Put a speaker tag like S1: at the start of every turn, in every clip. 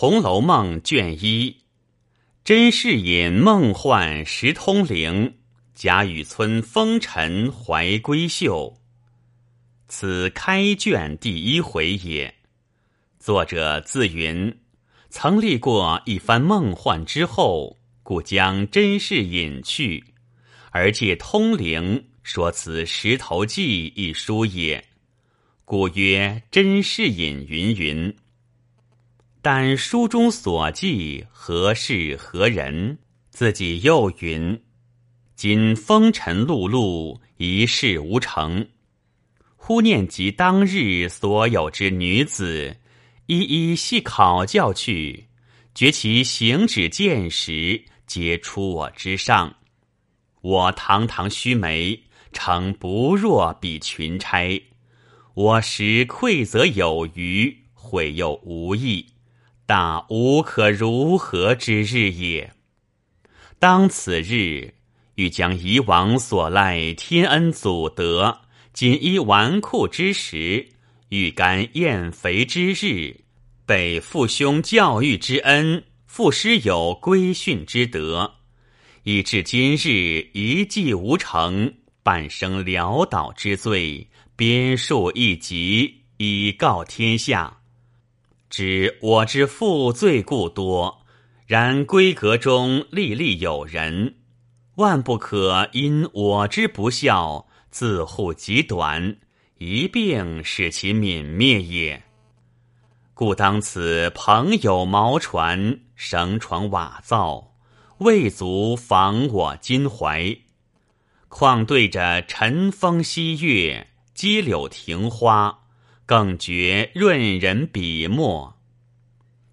S1: 红楼梦》卷一，甄士隐梦幻石通灵，贾雨村风尘怀闺秀。此开卷第一回也。作者自云，曾历过一番梦幻之后，故将甄士隐去，而借通灵说此《石头记》一书也。故曰甄士隐云云。但书中所记何事何人？自己又云：今风尘碌碌，一事无成。忽念及当日所有之女子，一一细考教去，觉其行止见识，皆出我之上。我堂堂须眉，诚不若比群钗。我时愧则有余，悔又无益。大无可如何之日也。当此日，欲将以往所赖天恩祖德，锦衣纨绔之时，欲干燕肥之日，备父兄教育之恩，父师友规训之德，以至今日一计无成，半生潦倒之罪，编述一集，以告天下。知我之负罪故多，然闺阁中历历有人，万不可因我之不孝，自护极短，一并使其泯灭也。故当此朋友茅船，绳床瓦灶，未足防我襟怀，况对着晨风夕月，激柳庭花。更觉润人笔墨，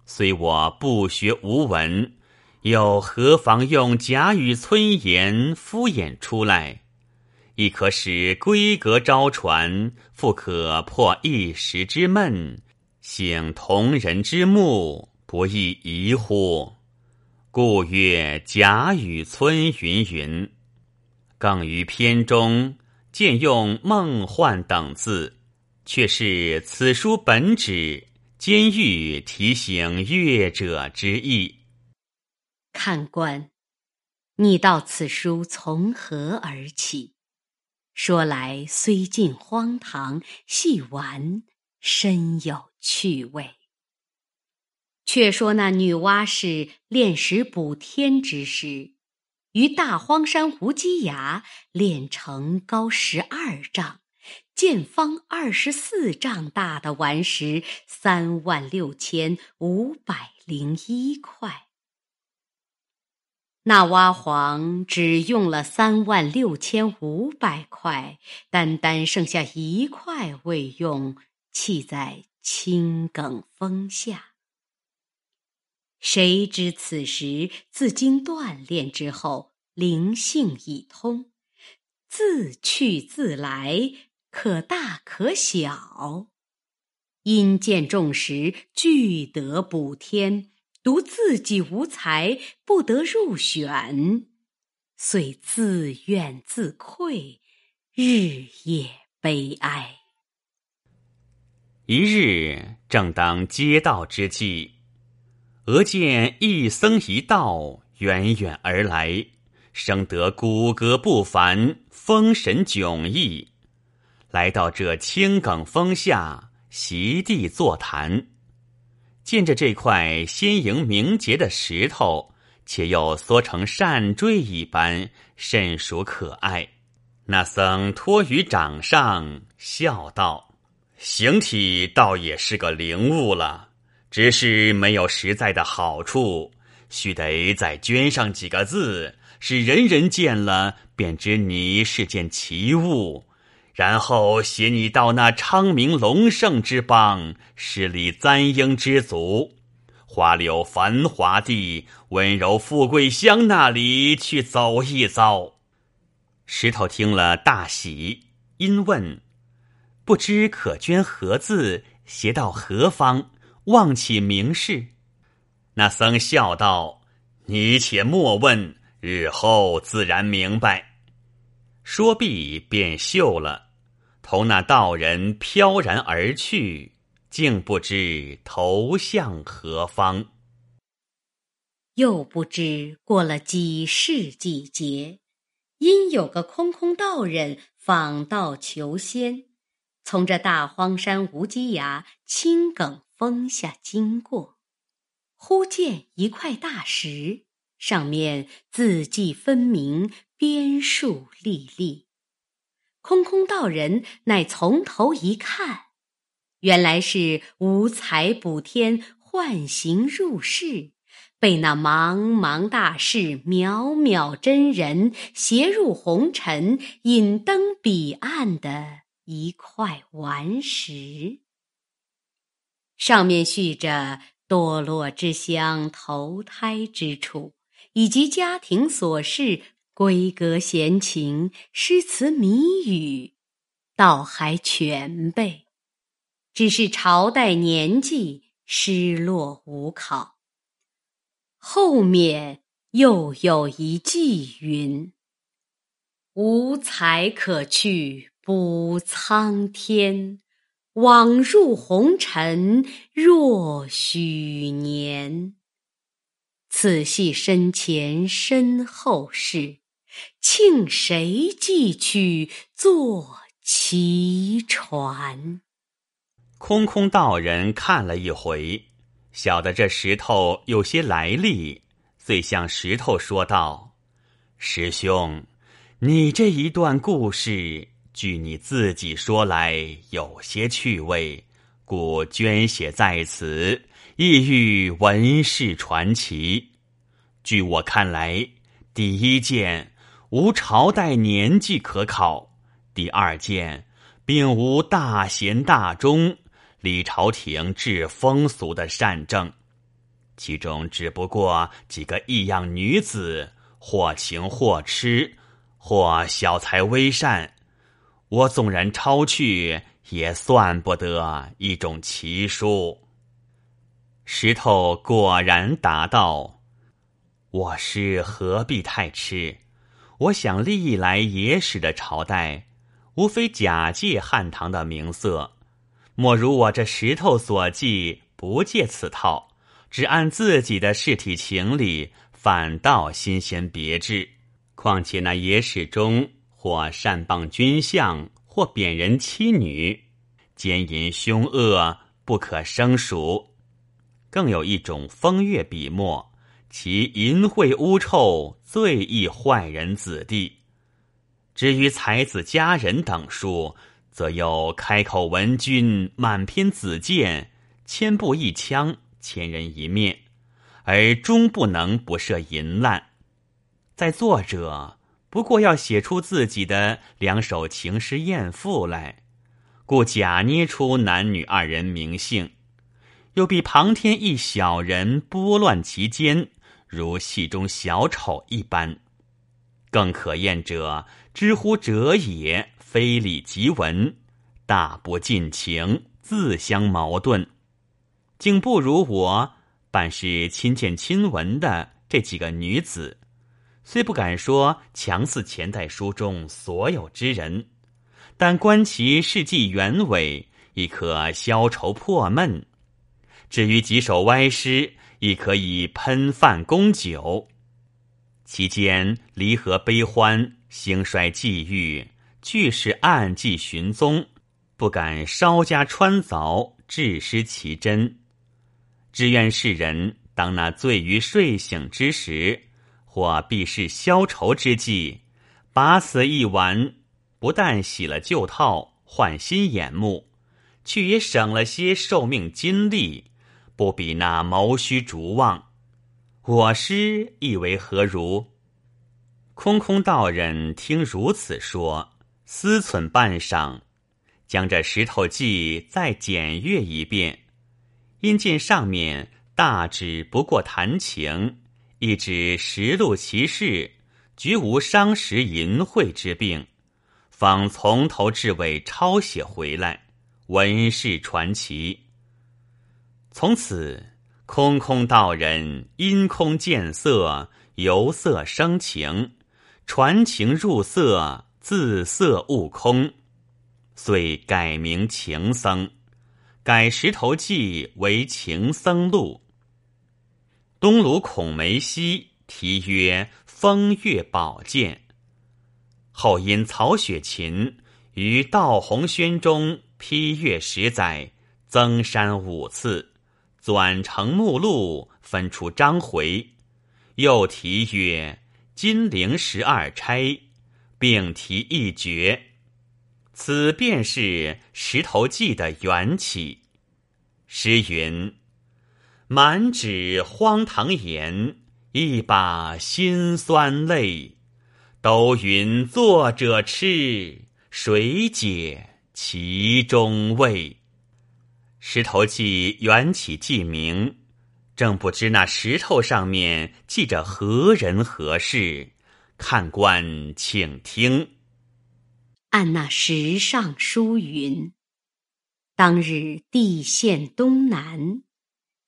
S1: 虽我不学无闻，又何妨用贾雨村言敷衍出来？亦可使闺阁招传，复可破一时之闷，醒同人之目，不亦疑乎？故曰贾雨村云云。更于篇中见用梦幻等字。却是此书本旨，监狱提醒阅者之意。
S2: 看官，你道此书从何而起？说来虽近荒唐，细玩深有趣味。却说那女娲氏炼石补天之时，于大荒山无稽崖炼成高十二丈。见方二十四丈大的顽石三万六千五百零一块，那娲皇只用了三万六千五百块，单单剩下一块未用，弃在青埂峰下。谁知此时自经锻炼之后，灵性已通，自去自来。可大可小，因见众时俱得补天，独自己无才，不得入选，遂自怨自愧，日夜悲哀。
S1: 一日正当接道之际，俄见一僧一道远远而来，生得骨骼不凡，风神迥异。来到这青埂峰下，席地坐谈，见着这块鲜莹明洁的石头，且又缩成扇坠一般，甚属可爱。那僧托于掌上，笑道：“形体倒也是个灵物了，只是没有实在的好处，须得再镌上几个字，使人人见了便知你是件奇物。”然后携你到那昌明隆盛之邦，十里簪缨之族，花柳繁华地，温柔富贵乡那里去走一遭。石头听了大喜，因问：“不知可捐何字，携到何方？望起名士。”那僧笑道：“你且莫问，日后自然明白。”说毕，便袖了。同那道人飘然而去，竟不知投向何方。
S2: 又不知过了几世纪节，因有个空空道人访道求仙，从这大荒山无稽崖青埂峰下经过，忽见一块大石，上面字迹分明，边树立立。空空道人乃从头一看，原来是五彩补天幻形入世。被那茫茫大士、渺渺真人携入红尘，引登彼岸的一块顽石，上面续着堕落之乡、投胎之处，以及家庭琐事、闺阁闲情、诗词谜语，倒还全备，只是朝代年纪失落无考。后面又有一句云：“无才可去补苍天，枉入红尘若许年。”此系身前身后事，庆谁寄去坐其船？
S1: 空空道人看了一回。晓得这石头有些来历，遂向石头说道：“师兄，你这一段故事，据你自己说来有些趣味，故捐写在此，意欲闻世传奇。据我看来，第一件无朝代年纪可考；第二件，并无大贤大忠。”李朝廷治风俗的善政，其中只不过几个异样女子，或情或痴，或小才微善。我纵然抄去，也算不得一种奇书。石头果然答道：“我师何必太痴？我想历来野史的朝代，无非假借汉唐的名色。”莫如我这石头所记，不借此套，只按自己的事体情理，反倒新鲜别致。况且那野史中，或善谤君相，或贬人妻女，奸淫凶恶，不可胜数。更有一种风月笔墨，其淫秽污臭，最易坏人子弟。至于才子佳人等书。则又开口闻君，满篇子建，千步一枪，千人一面，而终不能不涉淫滥。在作者不过要写出自己的两首情诗艳赋来，故假捏出男女二人名姓，又比旁天一小人拨乱其间，如戏中小丑一般。更可厌者，知乎者也。非礼即文，大不尽情，自相矛盾，竟不如我办事亲见亲闻的这几个女子。虽不敢说强似前代书中所有之人，但观其事迹原委，亦可消愁破闷。至于几首歪诗，亦可以喷饭供酒。其间离合悲欢，兴衰际遇。俱是暗记寻踪，不敢稍加穿凿，致失其真。只愿世人当那醉于睡醒之时，或必是消愁之际，把此一玩，不但洗了旧套，换新眼目，却也省了些寿命金力，不比那谋虚逐妄。我师意为何如？空空道人听如此说。思忖半晌，将这石头记再检阅一遍，因见上面大指不过谈情，一指实录其事，绝无伤时淫秽之病，方从头至尾抄写回来，文是传奇。从此，空空道人因空见色，由色生情，传情入色。自色悟空，遂改名情僧，改《石头记》为情僧录。东鲁孔梅溪题曰“风月宝鉴”。后因曹雪芹于《道洪轩》中批阅十载，增删五次，纂成目录，分出章回。又题曰《金陵十二钗》，并题一绝。此便是《石头记》的缘起。诗云：“满纸荒唐言，一把辛酸泪。都云作者痴，谁解其中味？”《石头记》缘起记名，正不知那石头上面记着何人何事。看官请听。
S2: 按那石上书云：当日地陷东南，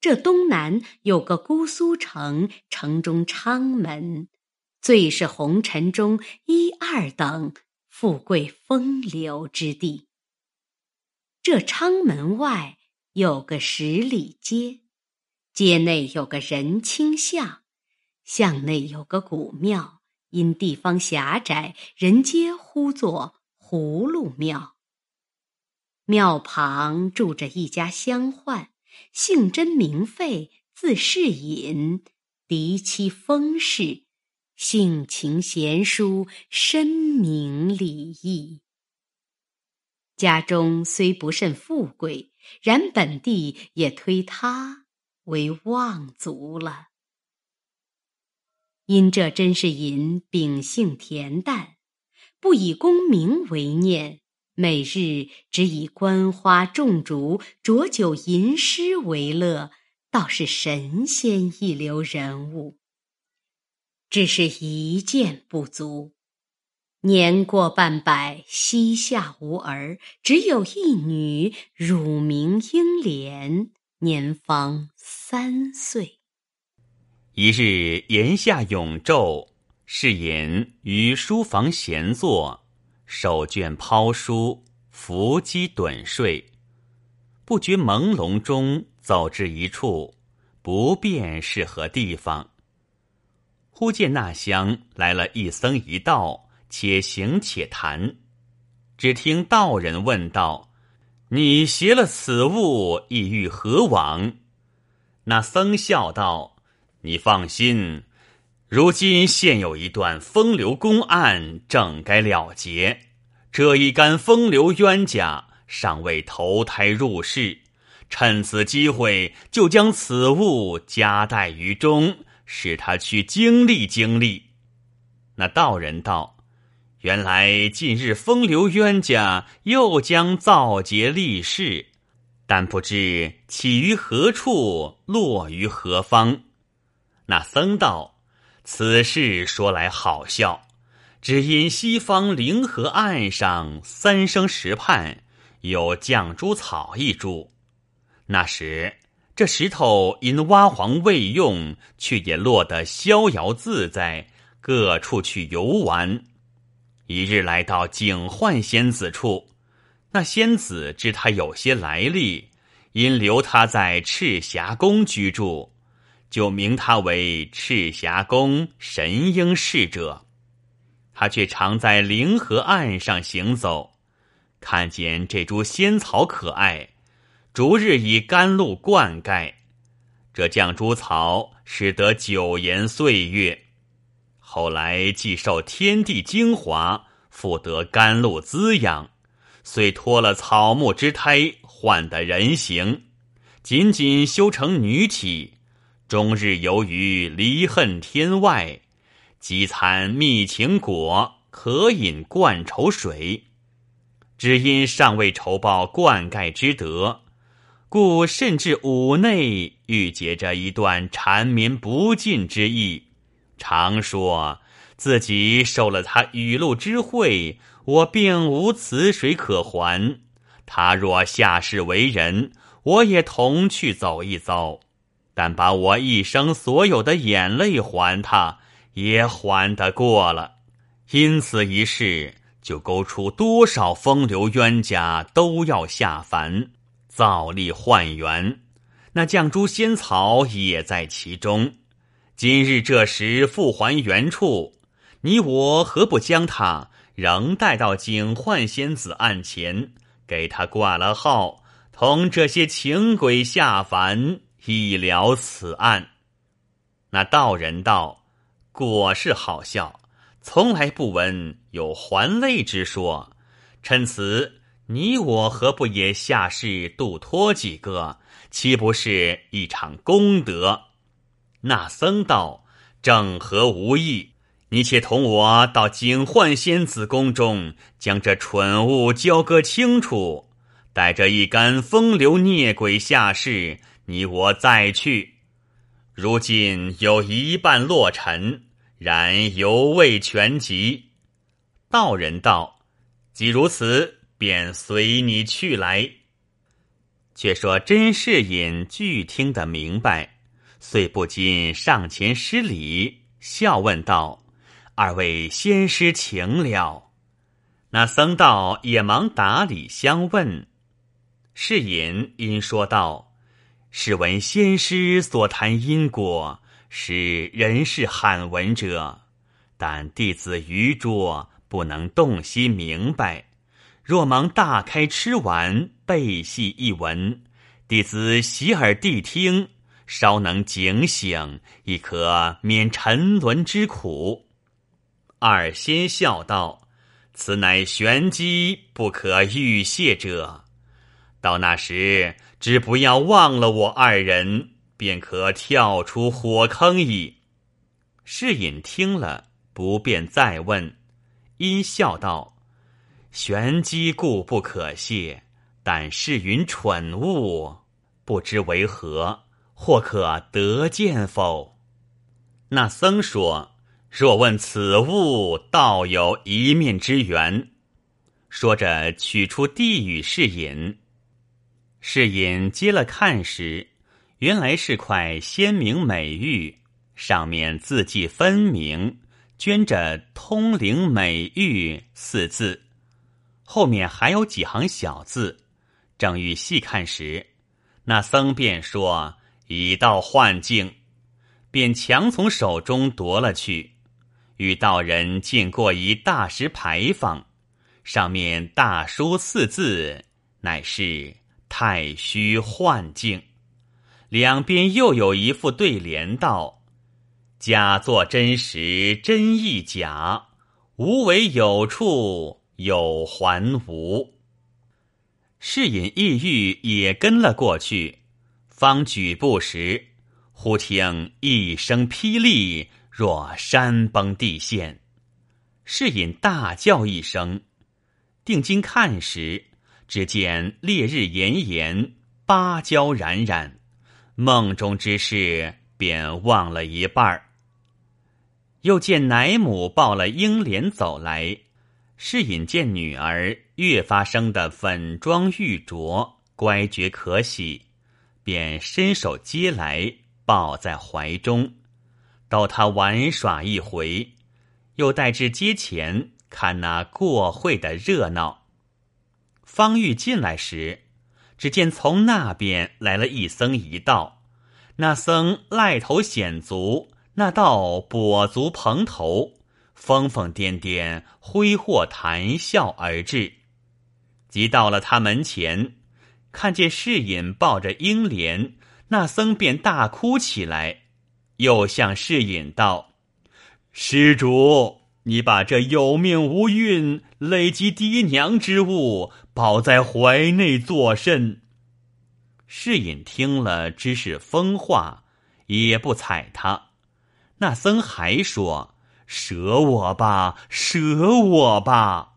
S2: 这东南有个姑苏城，城中昌门，最是红尘中一二等富贵风流之地。这昌门外有个十里街，街内有个人清巷，巷内有个古庙，因地方狭窄，人皆呼作。葫芦庙，庙旁住着一家乡宦，姓甄名费，字世隐，嫡妻封氏，性情贤淑，深明礼义。家中虽不甚富贵，然本地也推他为望族了。因这甄世隐秉性恬淡。不以功名为念，每日只以观花种竹、浊酒吟诗为乐，倒是神仙一流人物。只是一件不足，年过半百，膝下无儿，只有一女，乳名英莲，年方三岁。
S1: 一日檐下永昼。是隐于书房闲坐，手卷抛书，伏击盹睡。不觉朦胧中走至一处，不辨是何地方。忽见那厢来了一僧一道，且行且谈。只听道人问道：“你携了此物，意欲何往？”那僧笑道：“你放心。”如今现有一段风流公案，正该了结。这一干风流冤家尚未投胎入世，趁此机会就将此物夹带于中，使他去经历经历。那道人道：“原来近日风流冤家又将造劫立世，但不知起于何处，落于何方。”那僧道。此事说来好笑，只因西方灵河岸上三生石畔有绛珠草一株，那时这石头因挖黄未用，却也落得逍遥自在，各处去游玩。一日来到景幻仙子处，那仙子知他有些来历，因留他在赤霞宫居住。就名他为赤霞宫神瑛侍者，他却常在灵河岸上行走，看见这株仙草可爱，逐日以甘露灌溉，这绛珠草使得久延岁月。后来既受天地精华，复得甘露滋养，遂脱了草木之胎，换得人形，仅仅修成女体。终日游于离恨天外，积餐蜜情果，可饮灌愁水。只因尚未酬报灌溉之德，故甚至五内郁结着一段缠绵不尽之意。常说自己受了他雨露之惠，我并无此水可还。他若下世为人，我也同去走一遭。但把我一生所有的眼泪还他，也还得过了。因此一事，就勾出多少风流冤家都要下凡，造力换缘。那绛珠仙草也在其中。今日这时复还原处，你我何不将他仍带到警幻仙子案前，给他挂了号，同这些情鬼下凡，一了此案？那道人道：“果是好笑，从来不闻有还泪之说。趁此，你我何不也下世度脱几个？岂不是一场功德？”那僧道：“正合无意，你且同我到警幻仙子宫中，将这蠢物交割清楚，带着一干风流孽鬼下世，你我再去。如今有一半落尘，然犹未全集。”道人道：“既如此，便随你去来。”却说甄士隐俱听得明白。遂不禁上前施礼，笑问道：“二位仙师请了。”那僧道也忙打礼相问。世隐因说道：“是闻仙师所谈因果，是人世罕闻者，但弟子愚拙，不能洞悉明白。若忙大开吃完，背细一闻，弟子洗耳谛听。”稍能警醒，亦可免沉沦之苦。二仙笑道：“此乃玄机，不可预泄者。到那时，只不要忘了我二人，便可跳出火坑矣。”世隐听了，不便再问，因笑道：“玄机固不可泄，但是云蠢物，不知为何。”或可得见否？那僧说：“若问此物，倒有一面之缘。”说着，取出地狱是引。是引接了看时，原来是块鲜明美玉，上面字迹分明，镌着“通灵美玉”四字，后面还有几行小字。正欲细看时，那僧便说。已到幻境，便强从手中夺了去，与道人见过一大石牌坊，上面大书四字，乃是“太虚幻境”。两边又有一副对联道：“假作真实真亦假，无为有处有还无。”是隐意欲也跟了过去。方举步时，忽听一声霹雳，若山崩地陷。是隐大叫一声，定睛看时，只见烈日炎炎，芭蕉冉冉。梦中之事便忘了一半儿。又见奶母抱了英莲走来，是隐见女儿越发生的粉妆玉琢，乖觉可喜。便伸手接来，抱在怀中，逗他玩耍一回，又带至街前看那过会的热闹。方玉进来时，只见从那边来了一僧一道，那僧赖头显足，那道跛足蓬头，疯疯癫癫，挥霍谈笑而至，即到了他门前。看见世隐抱着英莲，那僧便大哭起来，又向世隐道：“施主，你把这有命无运、累及爹娘之物抱在怀内作甚？”世隐听了，知是疯话，也不睬他。那僧还说：“舍我吧，舍我吧。”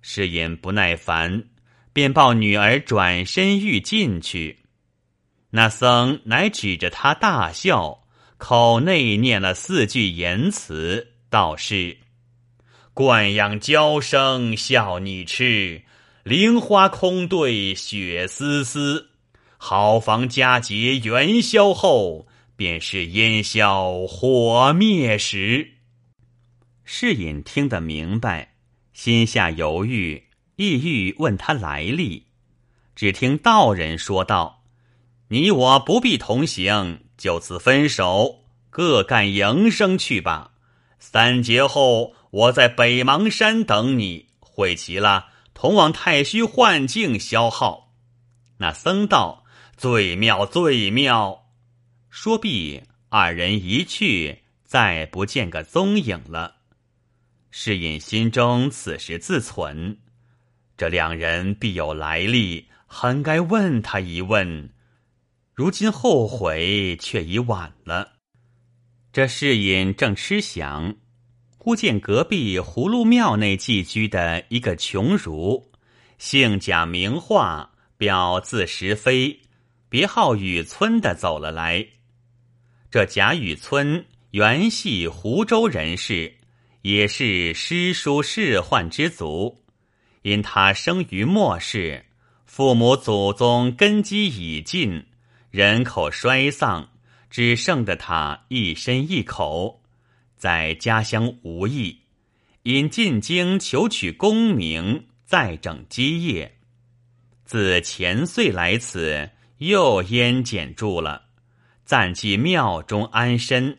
S1: 世隐不耐烦。便抱女儿转身欲进去，那僧乃指着他大笑，口内念了四句言辞，道是：“惯养娇生笑你痴，菱花空对雪丝丝。好房佳节元宵后，便是烟消火灭时。”世隐听得明白，心下犹豫。意欲问他来历，只听道人说道：“你我不必同行，就此分手，各干营生去吧。三劫后，我在北邙山等你，会齐了，同往太虚幻境消耗。那僧道最妙，最妙。说毕，二人一去，再不见个踪影了。世隐心中此时自忖：这两人必有来历，很该问他一问。如今后悔，却已晚了。这世隐正吃想，忽见隔壁葫芦庙内寄居的一个穷儒，姓贾名化，表字石飞，别号雨村的走了来。这贾雨村原系湖州人士，也是诗书仕宦之族。因他生于末世，父母祖宗根基已尽。人口衰丧，只剩得他一身一口，在家乡无益。因进京求取功名，再整基业。自前岁来此，又烟减住了，暂寄庙中安身，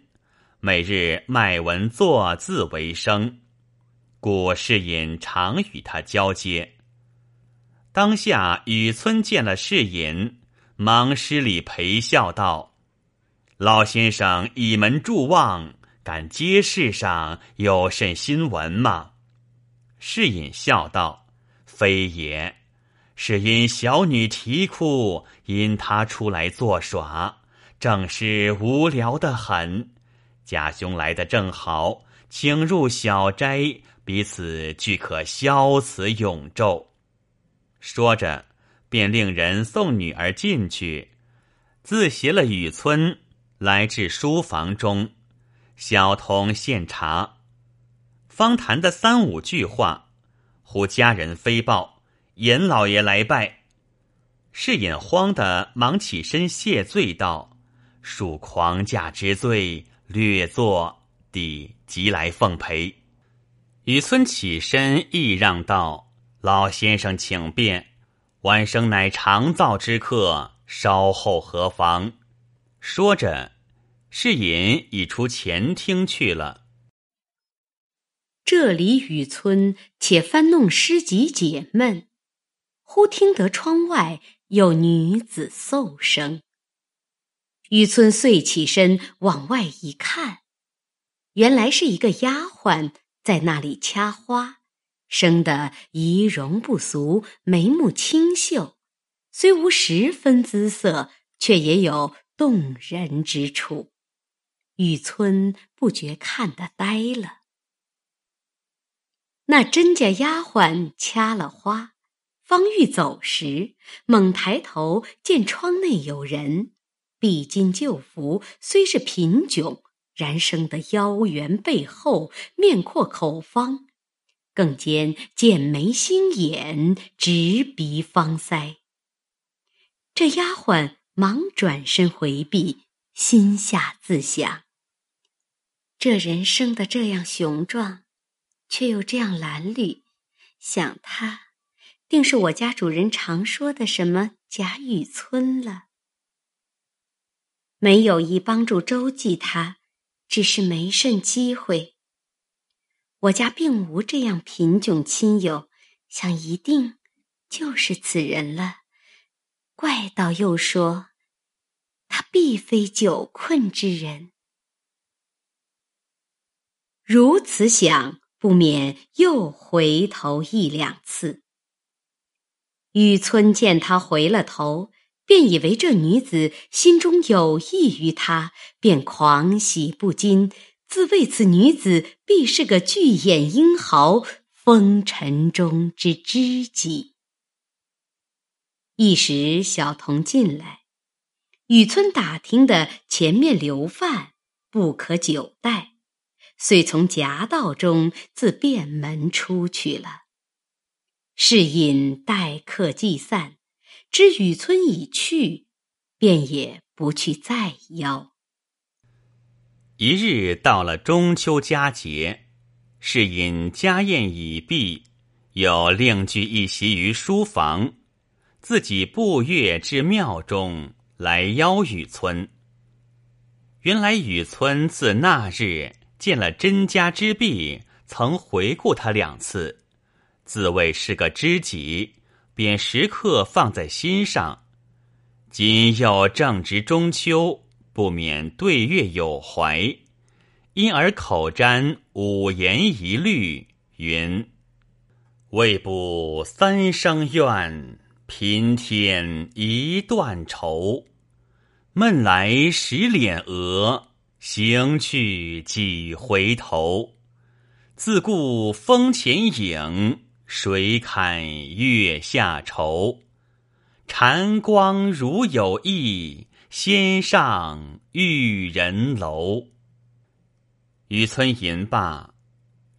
S1: 每日卖文作字为生。故世隐常与他交接。当下雨村见了世隐。忙施礼陪笑道：“老先生倚门祝望，敢街市上有甚新闻吗？”世隐笑道：“非也，是因小女啼哭，因他出来作耍，正是无聊的很。贾兄来的正好，请入小斋，彼此俱可消此永昼。”说着。便令人送女儿进去，自携了雨村来至书房中，小童献茶，方谈的三五句话，忽家人飞报严老爷来拜，是隐慌的忙起身谢罪道：“恕狂驾之罪，略作，弟即来奉陪。”雨村起身亦让道：“老先生请便。”晚生乃长造之客，稍后何妨？说着，世隐已出前厅去了。
S2: 这里雨村且翻弄诗集解闷，忽听得窗外有女子嗽声。雨村遂起身往外一看，原来是一个丫鬟在那里掐花。生得仪容不俗，眉目清秀，虽无十分姿色，却也有动人之处。雨村不觉看得呆了。那甄家丫鬟掐了花，方欲走时，猛抬头见窗内有人，毕襟旧服，虽是贫窘，然生得腰圆背厚，面阔口方。更兼剑眉星眼，直鼻方腮。这丫鬟忙转身回避，心下自想：这人生的这样雄壮，却又这样褴褛，想他定是我家主人常说的什么贾雨村了。没有意帮助周济他，只是没甚机会。我家并无这样贫窘亲友，想一定就是此人了。怪道又说，他必非久困之人。如此想，不免又回头一两次。雨村见他回了头，便以为这女子心中有意于他，便狂喜不禁。自谓此女子必是个巨眼英豪，风尘中之知己。一时小童进来，雨村打听的前面留饭不可久待，遂从夹道中自便门出去了。是引待客既散，知雨村已去，便也不去再邀。
S1: 一日到了中秋佳节，是因家宴已毕，又另具一席于书房，自己步月至庙中，来邀雨村。原来雨村自那日见了甄家之婢，曾回顾他两次，自谓是个知己，便时刻放在心上。今又正值中秋，不免对月有怀，因而口占五言一律，云：“未卜三生怨，平添一段愁。”闷来十脸额，行去几回头。自顾风前影，谁看月下愁？禅光如有意，先上玉人楼。渔村吟罢，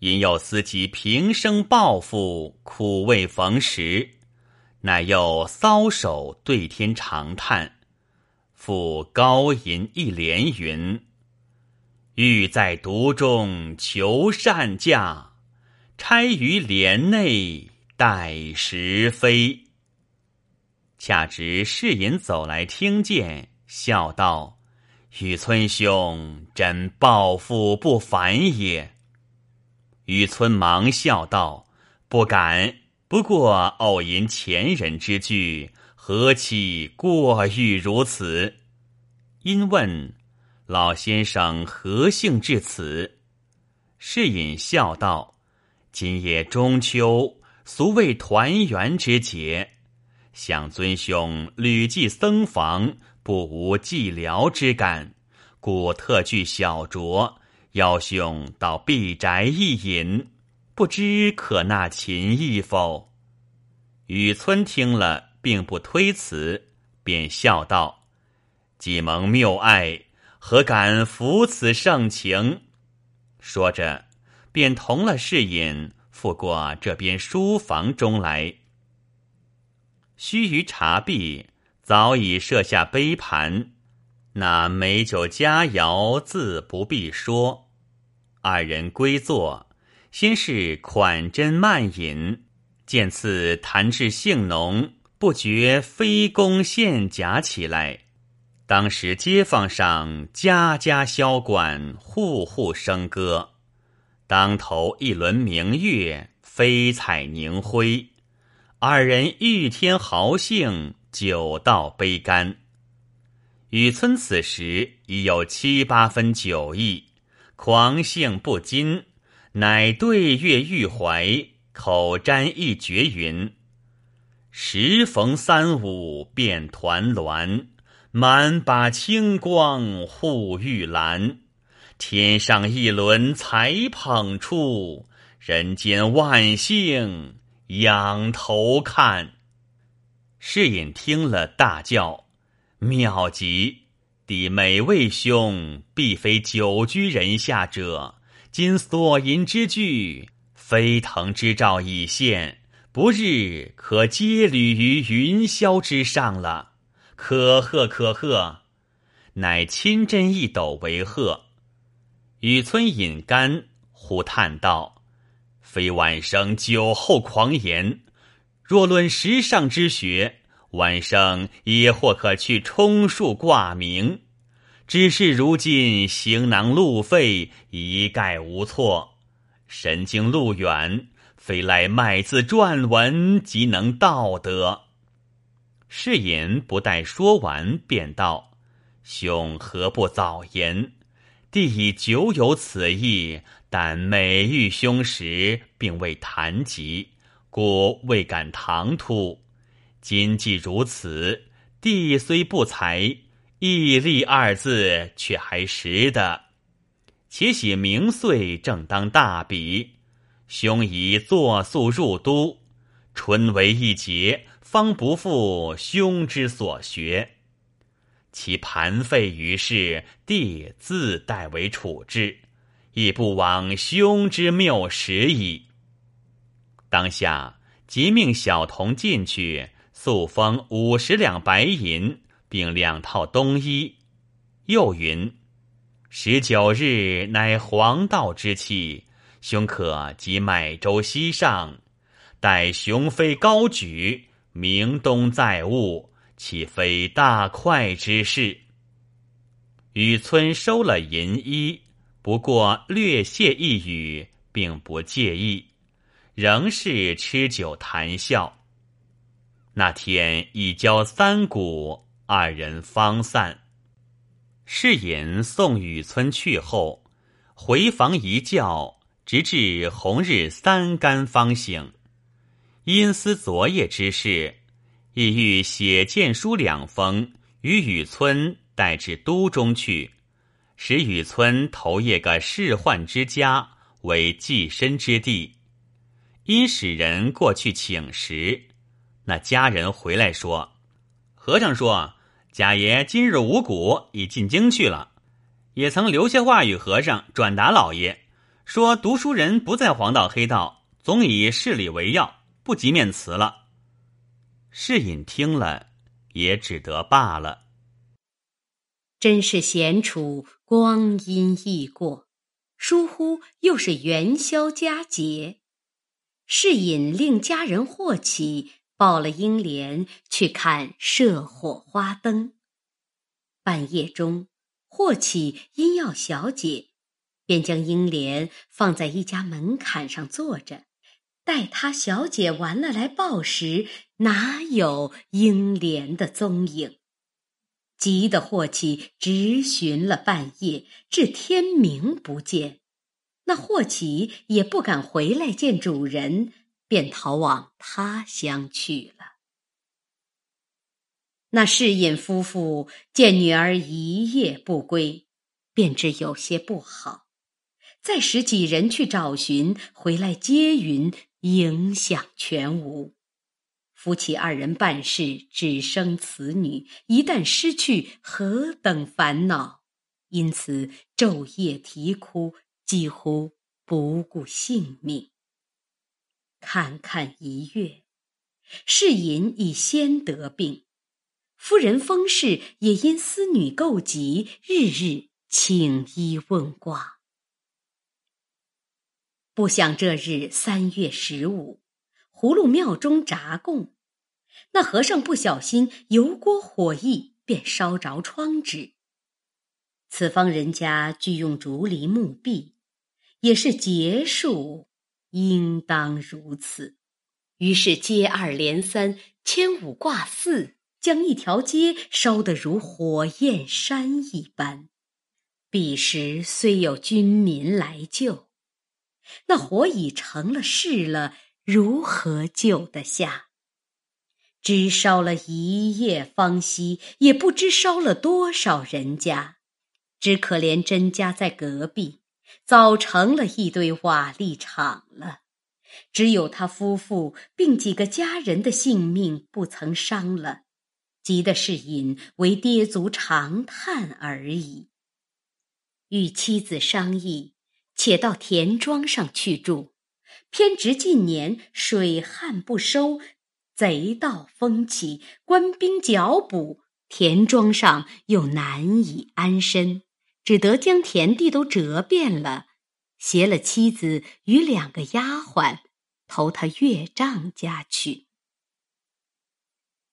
S1: 因又思及平生抱负，苦未逢时，乃又搔首对天长叹。复高吟一联云：“欲在独中求善价，钗于帘内待时飞。”恰值世隐走来，听见，笑道：“雨村兄，真抱负不凡也。”雨村忙笑道：“不敢，不过偶吟前人之句。”何其过誉如此？因问老先生何幸至此？世隐笑道：“今夜中秋，俗谓团圆之节，想尊兄屡寄僧房，不无寂寥之感，故特具小酌，邀兄到敝宅一饮，不知可纳秦意否？”雨村听了。并不推辞，便笑道：“既蒙谬爱，何敢负此盛情？”说着，便同了侍隐赴过这边书房中来。须臾茶毕，早已设下杯盘，那美酒佳肴自不必说。二人归坐，先是款斟慢饮，见次谈至兴浓。不觉飞弓献甲起来，当时街坊上家家箫管，户户笙歌，当头一轮明月，飞彩凝辉。二人欲添豪兴，酒到杯干。雨村此时已有七八分酒意，狂兴不禁，乃对月欲怀，口占一绝云。时逢三五便团栾，满把清光护玉兰。天上一轮才捧出，人间万幸仰头看。侍隐听了，大叫：“妙极！弟每位兄必非久居人下者，今所吟之句，飞腾之兆已现。”不日可接履于云霄之上了，可贺可贺！乃亲斟一斗为贺。雨村饮干，忽叹道：“非晚生酒后狂言，若论时尚之学，晚生也或可去充数挂名。只是如今行囊路费，一概无措，神经路远。”非来卖字撰文，即能道得。世隐不待说完，便道：“兄何不早言？弟已久有此意，但每遇兄时，并未谈及，故未敢唐突。今既如此，弟虽不才，毅力二字却还识得。且喜明岁正当大比。”兄已作速入都，春为一节，方不负兄之所学。其盘废于世，弟自代为处置，亦不枉兄之谬识矣。当下即命小童进去，速封五十两白银，并两套冬衣。又云：十九日乃黄道之期。兄可即买舟西上，待雄飞高举，明冬载物，岂非大快之事？雨村收了银衣，不过略谢一语，并不介意，仍是吃酒谈笑。那天已交三鼓，二人方散。侍隐送雨村去后，回房一觉，直至红日三竿方醒。因思昨夜之事，意欲写荐书两封，与雨村。带至都中去，使雨村投谒个仕宦之家为寄身之地。因使人过去请时，那家人回来说：“和尚说，贾爷今日五谷已进京去了，也曾留下话与和尚转达老爷，说读书人不在黄道黑道，总以事理为要，不及面辞了。”世隐听了，也只得罢了。
S2: 真是闲处光阴易过，疏忽又是元宵佳节。世隐令家人霍启抱了英莲去看射火花灯。半夜中，霍启因要小姐，便将英莲放在一家门槛上坐着，待他小姐完了来报时，哪有英莲的踪影？急得霍启直寻了半夜，至天明不见。那霍启也不敢回来见主人，便逃往他乡去了。那世隐夫妇见女儿一夜不归，便知有些不好，再使几人去找寻，回来接云，影响全无。夫妻二人办事只生此女，一旦失去，何等烦恼！因此昼夜啼哭，几乎不顾性命。看看一月，世隐已先得病，夫人封氏也因思女够急，日日请医问卦。不想这日三月十五。葫芦庙中炸供，那和尚不小心油锅火溢，便烧着窗纸。此方人家俱用竹篱木壁，也是劫数，应当如此。于是接二连三，牵五挂四，将一条街烧得如火焰山一般。彼时虽有军民来救，那火已成了势了。如何救得下？只烧了一夜方息，也不知烧了多少人家。只可怜甄家在隔壁，早成了一堆瓦砾场了。只有他夫妇并几个家人的性命不曾伤了，急的是引为跌足长叹而已。与妻子商议，且到田庄上去住。偏值近年水旱不收，贼盗风起，官兵剿捕，田庄上又难以安身，只得将田地都折遍了，携了妻子与两个丫鬟，投他岳丈家去。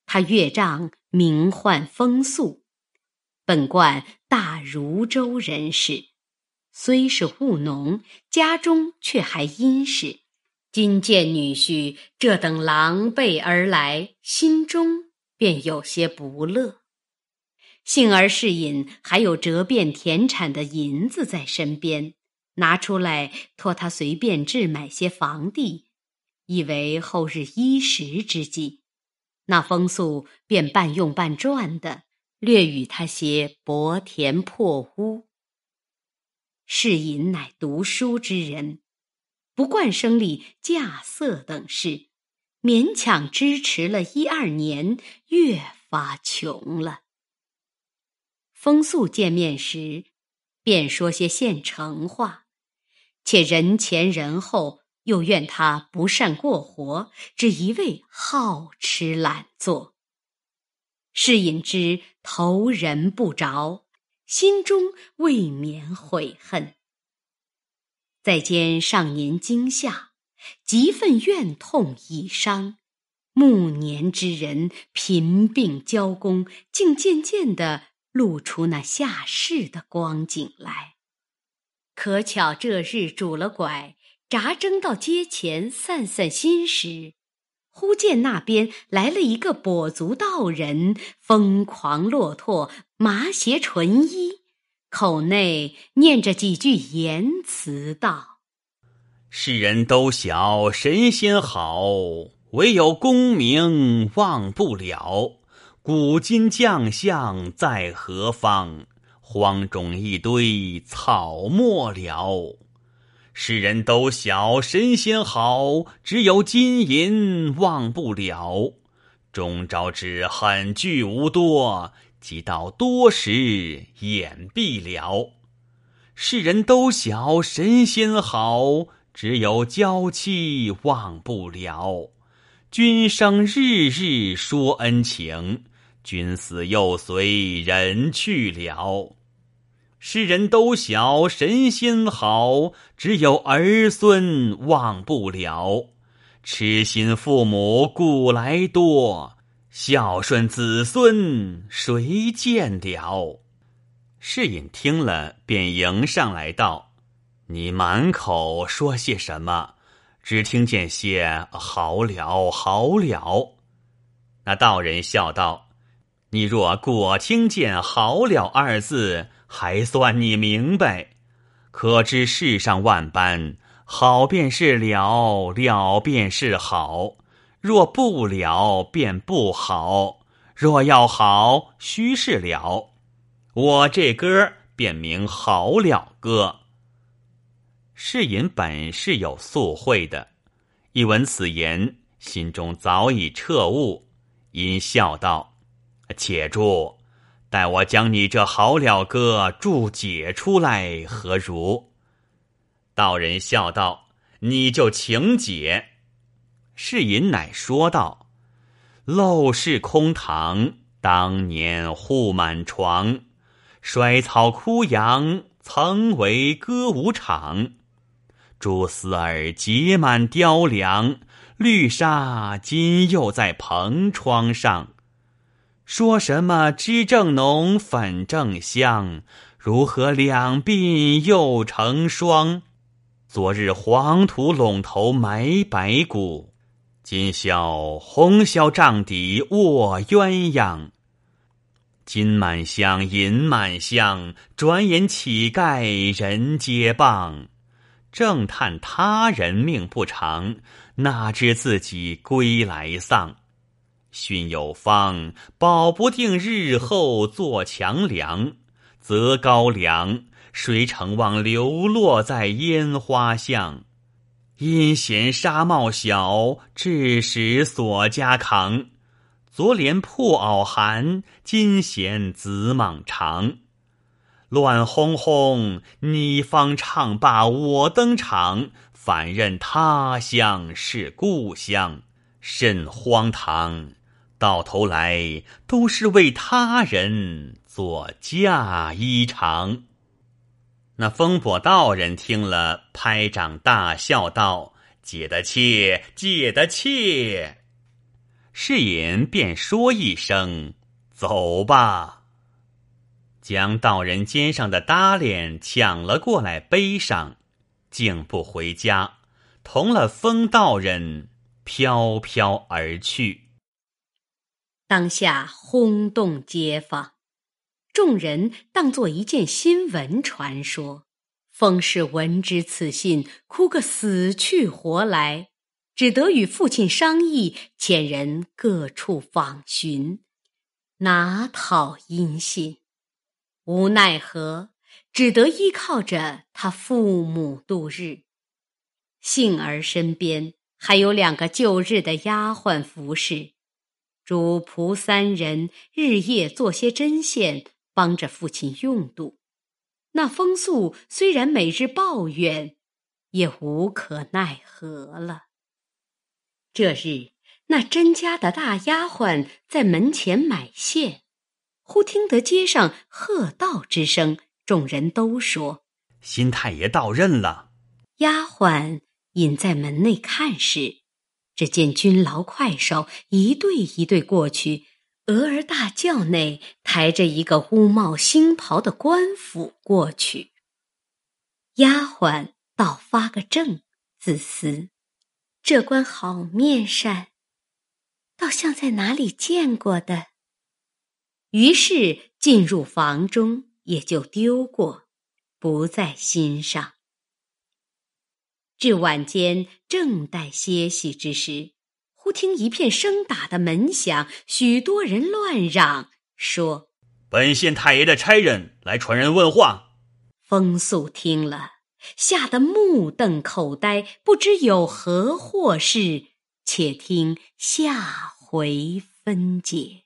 S2: 他岳丈名唤风素，本贯大汝州人士，虽是务农，家中却还殷实。今见女婿这等狼狈而来，心中便有些不乐。幸而世隐还有折遍田产的银子在身边，拿出来托他随便置买些房地，以为后日衣食之计。那风素便半用半赚的，略与他些薄田破屋。世隐乃读书之人。不惯生理稼穑等事，勉强支持了一二年，越发穷了。风素见面时，便说些现成话，且人前人后又怨他不善过活，只一味好吃懒做。是引之投人不着，心中未免悔恨。再兼上年惊吓，极愤怨痛已伤，暮年之人贫病交工，竟渐渐地露出那下世的光景来。可巧这日拄了拐，扎针到街前散散心时，忽见那边来了一个跛足道人，疯狂落拓，麻鞋纯衣，口内念着几句言辞道：“
S1: 世人都晓神仙好。”唯有功名忘不了，古今将相在何方？荒冢一堆草没了。世人都晓神仙好，只有金银忘不了。终朝之恨聚无多，即到多时眼必了。世人都晓神仙好，只有娇妻忘不了。君生日日说恩情，君死又随人去了。世人都晓神仙好，只有儿孙忘不了。痴心父母古来多，孝顺子孙谁见了？世隐听了，便迎上来道：“你满口说些什么？”只听见些好了好了，那道人笑道：“你若果听见好了二字，还算你明白。可知世上万般，好便是了，了便是好；若不了，便不好；若要好，须是了。我这歌便名好了歌。”世隐本是有素慧的，一闻此言，心中早已彻悟，因笑道：“且住，待我将你这好了歌注解出来，何如？”道人笑道：“你就请解。”世隐乃说道：“陋室空堂，当年户满床，衰草枯杨，曾为歌舞场。”蛛丝儿结满雕梁，绿纱今又在蓬窗上。说什么脂正浓，粉正香，如何两鬓又成霜？昨日黄土陇头埋白骨，今宵红绡帐底卧鸳鸯。金满箱，银满箱，转眼乞丐人皆谤。正叹他人命不长，哪知自己归来丧。训有方，保不定日后做强梁。择高粱，谁承望流落在烟花巷？因嫌纱帽小，致使锁家扛。昨怜破袄寒，今嫌紫蟒长。乱哄哄，你方唱罢我登场，反认他乡是故乡，甚荒唐！到头来都是为他人做嫁衣裳。那风跛道人听了，拍掌大笑道：“解得切，解得切！”世隐便说一声：“走吧。”将道人肩上的搭链抢了过来，背上，竟不回家，同了风道人飘飘而去。
S2: 当下轰动街坊，众人当作一件新闻传说。风氏闻知此信，哭个死去活来，只得与父亲商议，遣人各处访寻，哪讨音信。无奈何，只得依靠着他父母度日。幸而身边还有两个旧日的丫鬟服侍，主仆三人日夜做些针线，帮着父亲用度。那风素虽然每日抱怨，也无可奈何了。这日，那甄家的大丫鬟在门前买线。忽听得街上喝道之声，众人都说：“
S1: 新太爷到任了。”
S2: 丫鬟隐在门内看时，只见军牢快手一队一队过去，鹅儿大轿内抬着一个乌帽星袍的官府过去。丫鬟倒发个怔，自思：这官好面善，倒像在哪里见过的。于是进入房中，也就丢过，不在心上。至晚间正待歇息之时，忽听一片声打的门响，许多人乱嚷说：“
S1: 本县太爷的差人来传人问话。”
S2: 风素听了，吓得目瞪口呆，不知有何祸事。且听下回分解。